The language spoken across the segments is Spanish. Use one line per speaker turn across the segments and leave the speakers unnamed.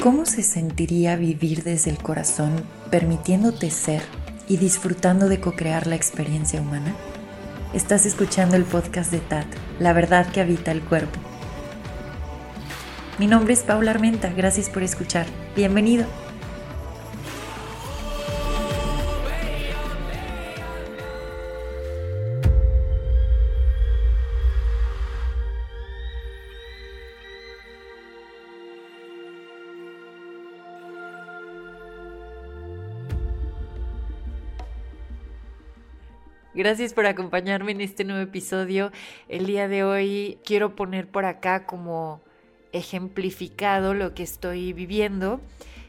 ¿Cómo se sentiría vivir desde el corazón, permitiéndote ser y disfrutando de co-crear la experiencia humana? Estás escuchando el podcast de TAT, La verdad que habita el cuerpo. Mi nombre es Paula Armenta, gracias por escuchar. Bienvenido. Gracias por acompañarme en este nuevo episodio. El día de hoy quiero poner por acá como ejemplificado lo que estoy viviendo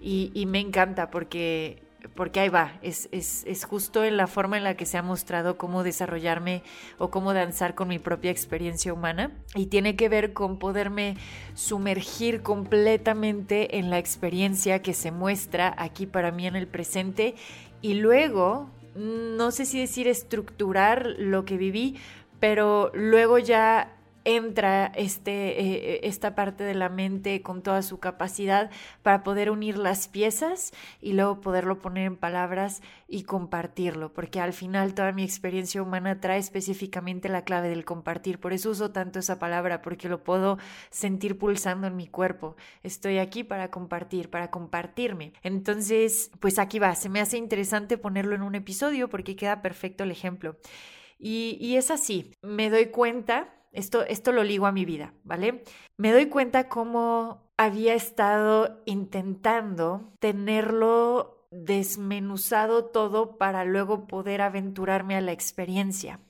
y, me encanta porque, porque ahí va, es, es, es, justo en la forma en la que se ha mostrado cómo desarrollarme o cómo danzar con mi propia experiencia humana y tiene que ver con poderme sumergir completamente en la experiencia que se muestra aquí para mí en el presente y luego no sé si decir estructurar lo que viví, pero luego ya entra este, eh, esta parte de la mente con toda su capacidad para poder unir las piezas y luego poderlo poner en palabras y compartirlo, porque al final toda mi experiencia humana trae específicamente la clave del compartir, por eso uso tanto esa palabra, porque lo puedo sentir pulsando en mi cuerpo. Estoy aquí para compartir, para compartirme. Entonces, pues aquí va, se me hace interesante ponerlo en un episodio porque queda perfecto el ejemplo. Y, y es así, me doy cuenta esto, esto lo ligo a mi vida, ¿vale? Me doy cuenta cómo había estado intentando tenerlo desmenuzado todo para luego poder aventurarme a la experiencia.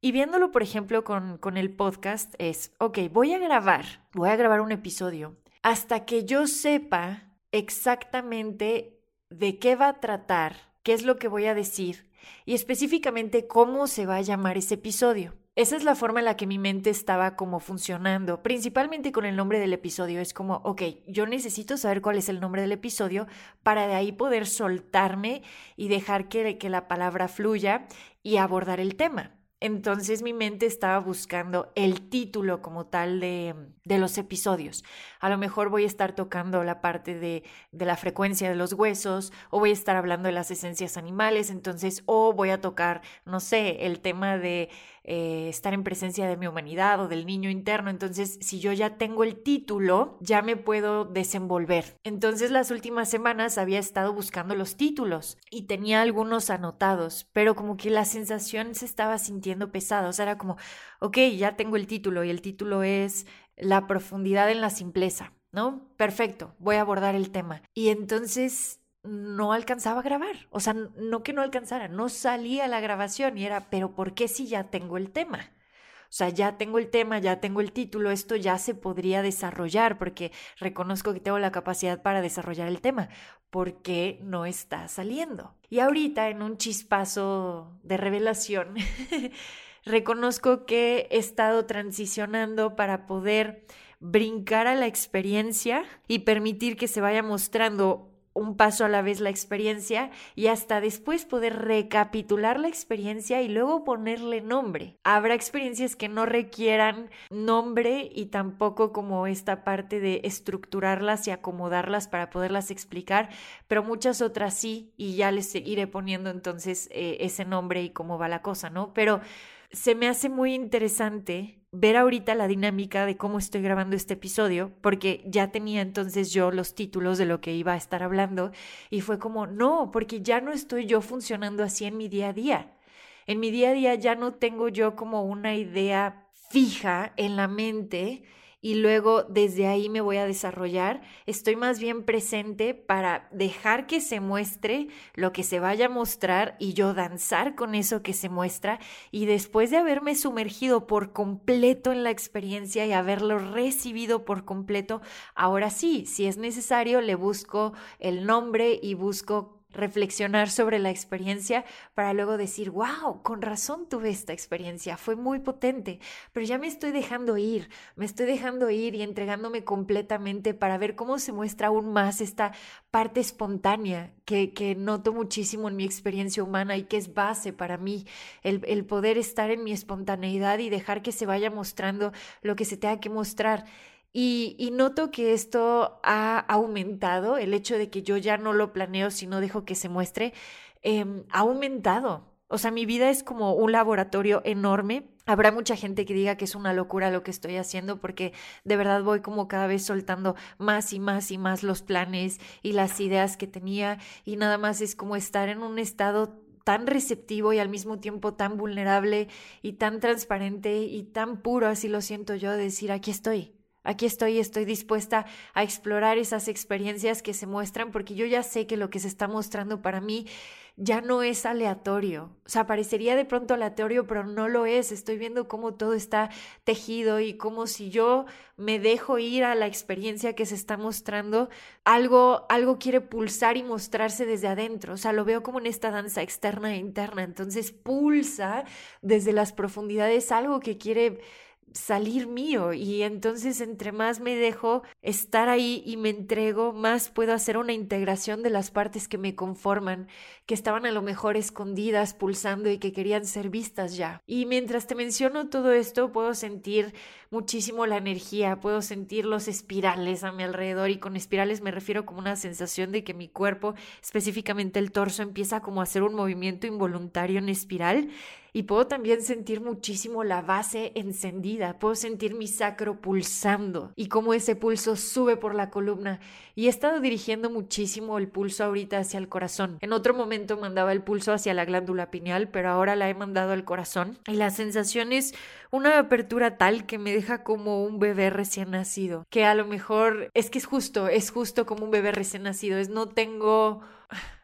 Y viéndolo, por ejemplo, con, con el podcast, es, ok, voy a grabar, voy a grabar un episodio hasta que yo sepa exactamente de qué va a tratar, qué es lo que voy a decir y específicamente cómo se va a llamar ese episodio. Esa es la forma en la que mi mente estaba como funcionando, principalmente con el nombre del episodio. Es como, ok, yo necesito saber cuál es el nombre del episodio para de ahí poder soltarme y dejar que, que la palabra fluya y abordar el tema. Entonces mi mente estaba buscando el título como tal de, de, los episodios. A lo mejor voy a estar tocando la parte de, de, la frecuencia de los huesos o voy a estar hablando de las esencias animales, entonces o voy a tocar, no sé, el tema de eh, estar en presencia de mi humanidad o del niño interno. Entonces, si yo ya tengo el título, ya me puedo desenvolver. Entonces, las últimas semanas había estado buscando los títulos y tenía algunos anotados, pero como que la sensación se estaba sintiendo pesada. O sea, era como, ok, ya tengo el título y el título es La profundidad en la simpleza. ¿No? Perfecto, voy a abordar el tema. Y entonces no alcanzaba a grabar. O sea, no que no alcanzara, no salía la grabación y era, pero ¿por qué si ya tengo el tema? O sea, ya tengo el tema, ya tengo el título, esto ya se podría desarrollar porque reconozco que tengo la capacidad para desarrollar el tema. ¿Por qué no está saliendo? Y ahorita, en un chispazo de revelación, reconozco que he estado transicionando para poder brincar a la experiencia y permitir que se vaya mostrando un paso a la vez la experiencia y hasta después poder recapitular la experiencia y luego ponerle nombre. Habrá experiencias que no requieran nombre y tampoco como esta parte de estructurarlas y acomodarlas para poderlas explicar, pero muchas otras sí y ya les iré poniendo entonces eh, ese nombre y cómo va la cosa, ¿no? Pero se me hace muy interesante ver ahorita la dinámica de cómo estoy grabando este episodio, porque ya tenía entonces yo los títulos de lo que iba a estar hablando y fue como, no, porque ya no estoy yo funcionando así en mi día a día. En mi día a día ya no tengo yo como una idea fija en la mente y luego desde ahí me voy a desarrollar. Estoy más bien presente para dejar que se muestre lo que se vaya a mostrar y yo danzar con eso que se muestra y después de haberme sumergido por completo en la experiencia y haberlo recibido por completo, ahora sí, si es necesario, le busco el nombre y busco reflexionar sobre la experiencia para luego decir, wow, con razón tuve esta experiencia, fue muy potente, pero ya me estoy dejando ir, me estoy dejando ir y entregándome completamente para ver cómo se muestra aún más esta parte espontánea que, que noto muchísimo en mi experiencia humana y que es base para mí, el, el poder estar en mi espontaneidad y dejar que se vaya mostrando lo que se tenga que mostrar. Y, noto que esto ha aumentado, el hecho de que yo ya no lo planeo, sino dejo que se muestre, em, ha aumentado. O sea, mi vida es como un laboratorio enorme. Habrá mucha gente que diga que es una locura lo que estoy haciendo porque de verdad voy como cada vez soltando más y más y más los planes y las ideas que tenía y nada más es como estar en un estado tan receptivo y al mismo tiempo tan vulnerable y tan transparente y tan puro, así lo siento yo, de decir, aquí estoy, aquí estoy, estoy dispuesta a explorar esas experiencias que se muestran porque yo ya sé que lo que se está mostrando para mí ya no es aleatorio. O sea, parecería de pronto aleatorio, pero no lo es. Estoy viendo cómo todo está tejido y cómo si yo me dejo ir a la experiencia que se está mostrando, algo, algo quiere pulsar y mostrarse desde adentro. O sea, lo veo como en esta danza externa e interna. Entonces pulsa desde las profundidades algo que quiere salir mío y entonces entre más me dejo estar ahí y me entrego, más puedo hacer una integración de las partes que me conforman, que estaban a lo mejor escondidas, pulsando y que querían ser vistas ya. Y mientras te menciono todo esto, puedo sentir muchísimo la energía, puedo sentir los espirales a mi alrededor y con espirales me refiero como una sensación de que mi cuerpo, específicamente el torso, empieza como a hacer un movimiento involuntario en espiral y puedo también sentir muchísimo la base encendida, puedo sentir mi sacro pulsando y cómo ese pulso sube por la columna y he estado dirigiendo muchísimo el pulso ahorita hacia el corazón. En otro momento mandaba el pulso hacia la glándula pineal, pero ahora la he mandado al corazón y la sensación es una apertura tal que me deja como un bebé recién nacido, que a lo mejor es que es justo, es justo como un bebé recién nacido, es no tengo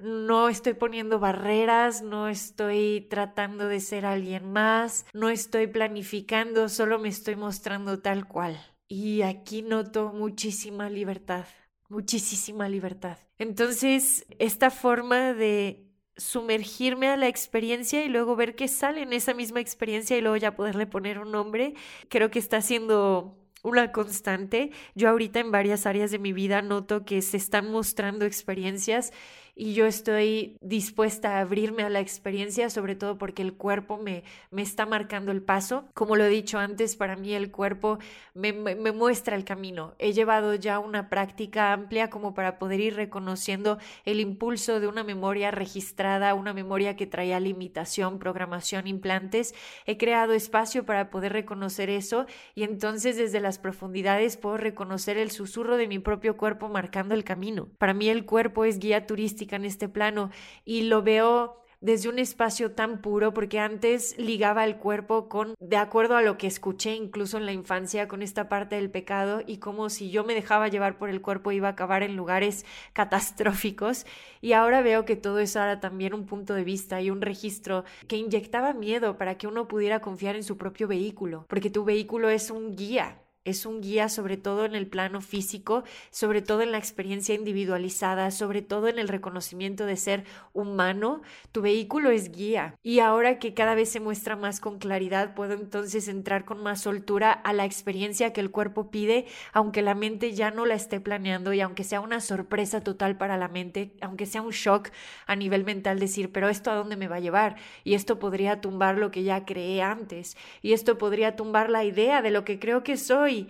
no estoy poniendo barreras, no estoy tratando de ser alguien más, no estoy planificando, solo me estoy mostrando tal cual. Y aquí noto muchísima libertad, muchísima libertad. Entonces, esta forma de sumergirme a la experiencia y luego ver qué sale en esa misma experiencia y luego ya poderle poner un nombre, creo que está siendo una constante. Yo ahorita en varias áreas de mi vida noto que se están mostrando experiencias y yo estoy dispuesta a abrirme a la experiencia, sobre todo porque el cuerpo me, me está marcando el paso. Como lo he dicho antes, para mí el cuerpo me, me, muestra el camino. He llevado ya una práctica amplia como para poder ir reconociendo el impulso de una memoria registrada, una memoria que traía limitación, programación, implantes. He creado espacio para poder reconocer eso y entonces desde las profundidades puedo reconocer el susurro de mi propio cuerpo marcando el camino. Para mí el cuerpo es guía turística en este plano y lo veo desde un espacio tan puro, porque antes ligaba el cuerpo con, de acuerdo a lo que escuché incluso en la infancia, con esta parte del pecado y como si yo me dejaba llevar por el cuerpo iba a acabar en lugares catastróficos. Y ahora veo que todo eso era también un punto de vista y un registro que inyectaba miedo para que uno pudiera confiar en su propio vehículo, porque tu vehículo es un guía es un guía sobre todo en el plano físico, sobre todo en la experiencia individualizada, sobre todo en el reconocimiento de ser humano. Tu vehículo es guía. Y ahora que cada vez se muestra más con claridad, puedo entonces entrar con más soltura a la experiencia que el cuerpo pide, aunque la mente ya no la esté planeando y aunque sea una sorpresa total para la mente, aunque sea un shock a nivel mental decir, pero esto a dónde me va a llevar y esto podría tumbar lo que ya creé antes. Y esto podría tumbar la idea de lo que creo que soy y,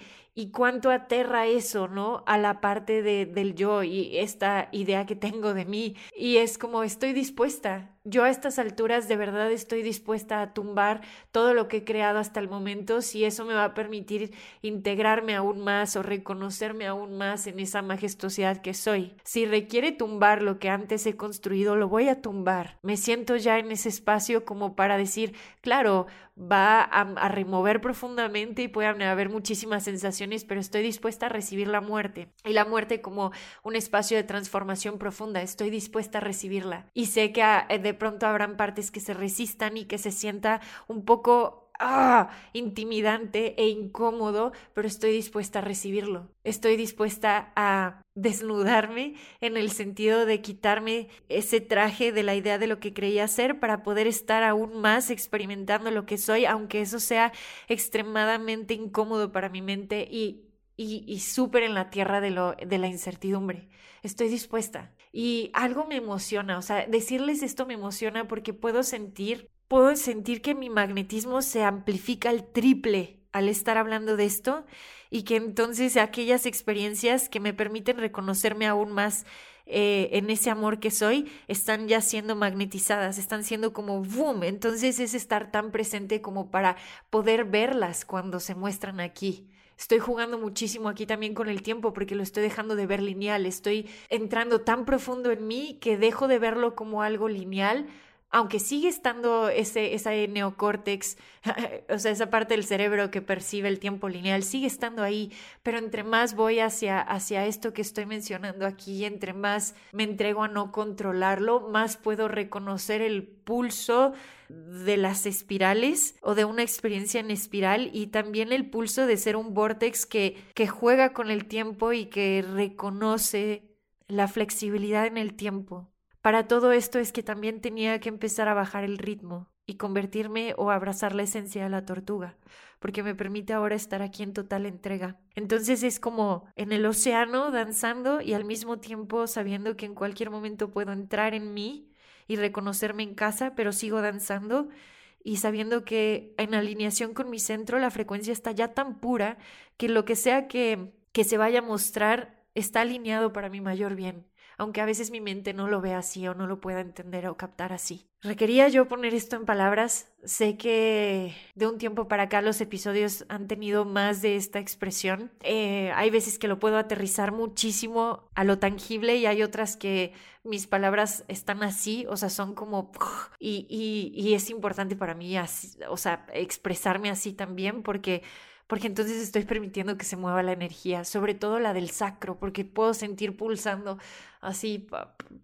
cuánto aterra eso, ¿no? A la parte de, del yo y esta idea que tengo de mí. Y es como estoy dispuesta, yo a estas alturas de verdad estoy dispuesta a tumbar todo lo que he creado hasta el momento si eso me va a permitir integrarme aún más o reconocerme aún más en esa majestuosidad que soy. Si requiere tumbar lo que antes he construido, lo voy a tumbar. Me siento ya en ese espacio como para decir, claro, va a, remover profundamente y puede haber muchísimas sensaciones, pero estoy dispuesta a recibir la muerte. Y la muerte como un espacio de transformación profunda, estoy dispuesta a recibirla. Y sé que a, de pronto habrán partes que se resistan y que se sienta un poco ah, intimidante e incómodo, pero estoy dispuesta a recibirlo. Estoy dispuesta a desnudarme en el sentido de quitarme ese traje de la idea de lo que creía ser para poder estar aún más experimentando lo que soy, aunque eso sea extremadamente incómodo para mi mente y, y, y súper en la tierra de, lo, de la incertidumbre. Estoy dispuesta. Y algo me emociona, o sea, decirles esto me emociona porque puedo sentir, puedo sentir que mi magnetismo se amplifica al triple al estar hablando de esto y que entonces aquellas experiencias que me permiten reconocerme aún más eh, en ese amor que soy están ya siendo magnetizadas, están siendo como boom. Entonces es estar tan presente como para poder verlas cuando se muestran aquí. Estoy jugando muchísimo aquí también con el tiempo porque lo estoy dejando de ver lineal. Estoy entrando tan profundo en mí que dejo de verlo como algo lineal aunque sigue estando ese, ese neocórtex, o sea, esa parte del cerebro que percibe el tiempo lineal, sigue estando ahí, pero entre más voy hacia, hacia esto que estoy mencionando aquí, entre más me entrego a no controlarlo, más puedo reconocer el pulso de las espirales o de una experiencia en espiral y también el pulso de ser un vortex que, que juega con el tiempo y que reconoce la flexibilidad en el tiempo. Para todo esto es que también tenía que empezar a bajar el ritmo y convertirme o abrazar la esencia de la tortuga, porque me permite ahora estar aquí en total entrega. Entonces es como en el océano danzando y al mismo tiempo sabiendo que en cualquier momento puedo entrar en mí y reconocerme en casa, pero sigo danzando. Y sabiendo que en alineación con mi centro la frecuencia está ya tan pura que lo que sea que, que se vaya a mostrar está alineado para mi mayor bien aunque a veces mi mente no lo vea así o no lo pueda entender o captar así. Requería yo poner esto en palabras. Sé que de un tiempo para acá los episodios han tenido más de esta expresión. Eh, hay veces que lo puedo aterrizar muchísimo a lo tangible y hay otras que mis palabras están así, o sea, son como... Y, y, y es importante para mí, o sea, expresarme así también porque porque entonces estoy permitiendo que se mueva la energía, sobre todo la del sacro, porque puedo sentir pulsando así,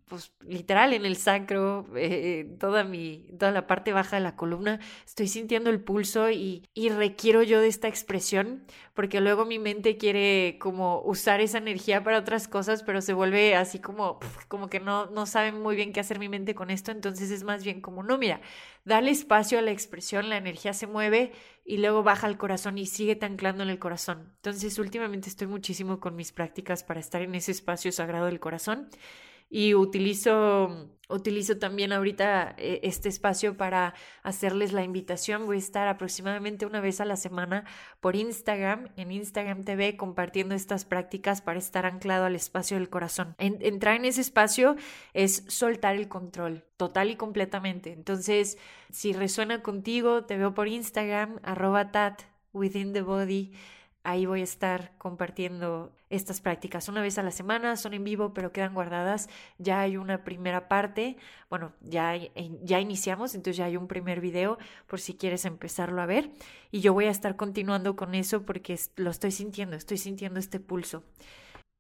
pues literal en el sacro, eh, toda mi, toda la parte baja de la columna, estoy sintiendo el pulso y, y requiero yo de esta expresión, porque luego mi mente quiere como usar esa energía para otras cosas, pero se vuelve así como, como que no, no saben muy bien qué hacer mi mente con esto, entonces es más bien como, no, mira, dale espacio a la expresión, la energía se mueve y luego baja al corazón y sigue anclando en el corazón. Entonces últimamente estoy muchísimo con mis prácticas para estar en ese espacio sagrado del corazón y utilizo, utilizo también ahorita eh, este espacio para hacerles la invitación. Voy a estar aproximadamente una vez a la semana por Instagram, en Instagram TV, compartiendo estas prácticas para estar anclado al espacio del corazón. entrar en ese espacio es soltar el control, total y completamente. Entonces, si resuena contigo, te veo por Instagram, arroba tat, within the body ahí voy a estar compartiendo estas prácticas. Una vez a la semana, son en vivo pero quedan guardadas, ya hay una primera parte, bueno, ya, ya iniciamos, entonces ya hay un primer video por si quieres empezarlo a ver. Y yo voy a estar continuando con eso porque lo estoy sintiendo, estoy sintiendo este pulso.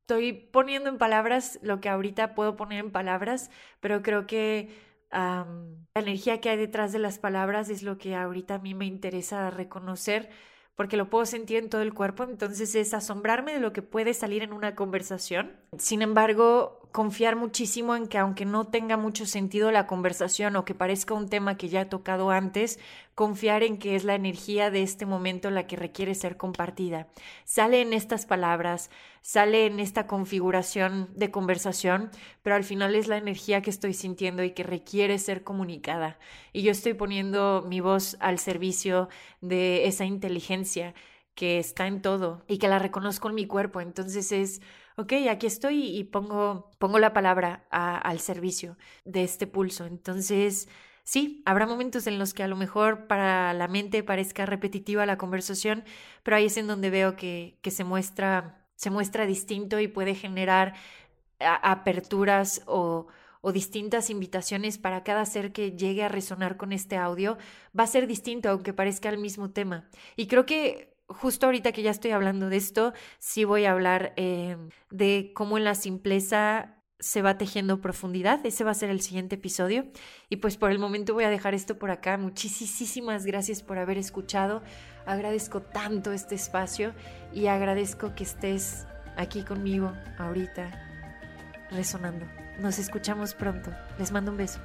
Estoy poniendo en palabras lo que ahorita puedo poner en palabras, pero creo que la energía que hay detrás de las palabras es lo que ahorita a mí me interesa reconocer porque lo puedo sentir en todo el cuerpo, entonces es asombrarme de lo que puede salir en una conversación. Sin embargo, confiar muchísimo en que aunque no tenga mucho sentido la conversación o que parezca un tema que ya he tocado antes, confiar en que es la energía de este momento la que requiere ser compartida. Sale en estas palabras, sale en esta configuración de conversación, pero al final es la energía que estoy sintiendo y que requiere ser comunicada. Y yo estoy poniendo mi voz al servicio de esa inteligencia que está en todo y que la reconozco en mi cuerpo. Entonces es ok, aquí estoy y pongo, pongo la palabra al servicio de este pulso. Entonces, sí, habrá momentos en los que a lo mejor para la mente parezca repetitiva la conversación, pero ahí es en donde veo que, que se, muestra, se muestra distinto y puede generar aperturas o, o distintas invitaciones para cada ser que llegue a resonar con este audio, va a ser distinto aunque parezca el mismo tema. Y creo que justo ahorita que ya estoy hablando de esto, sí voy a hablar eh, de cómo en la simpleza se va tejiendo profundidad. Ese va a ser el siguiente episodio. Y pues por el momento voy a dejar esto por acá. Muchísimas gracias por haber escuchado. Agradezco tanto este espacio y agradezco que estés aquí conmigo ahorita resonando. Nos escuchamos pronto. Les mando un beso.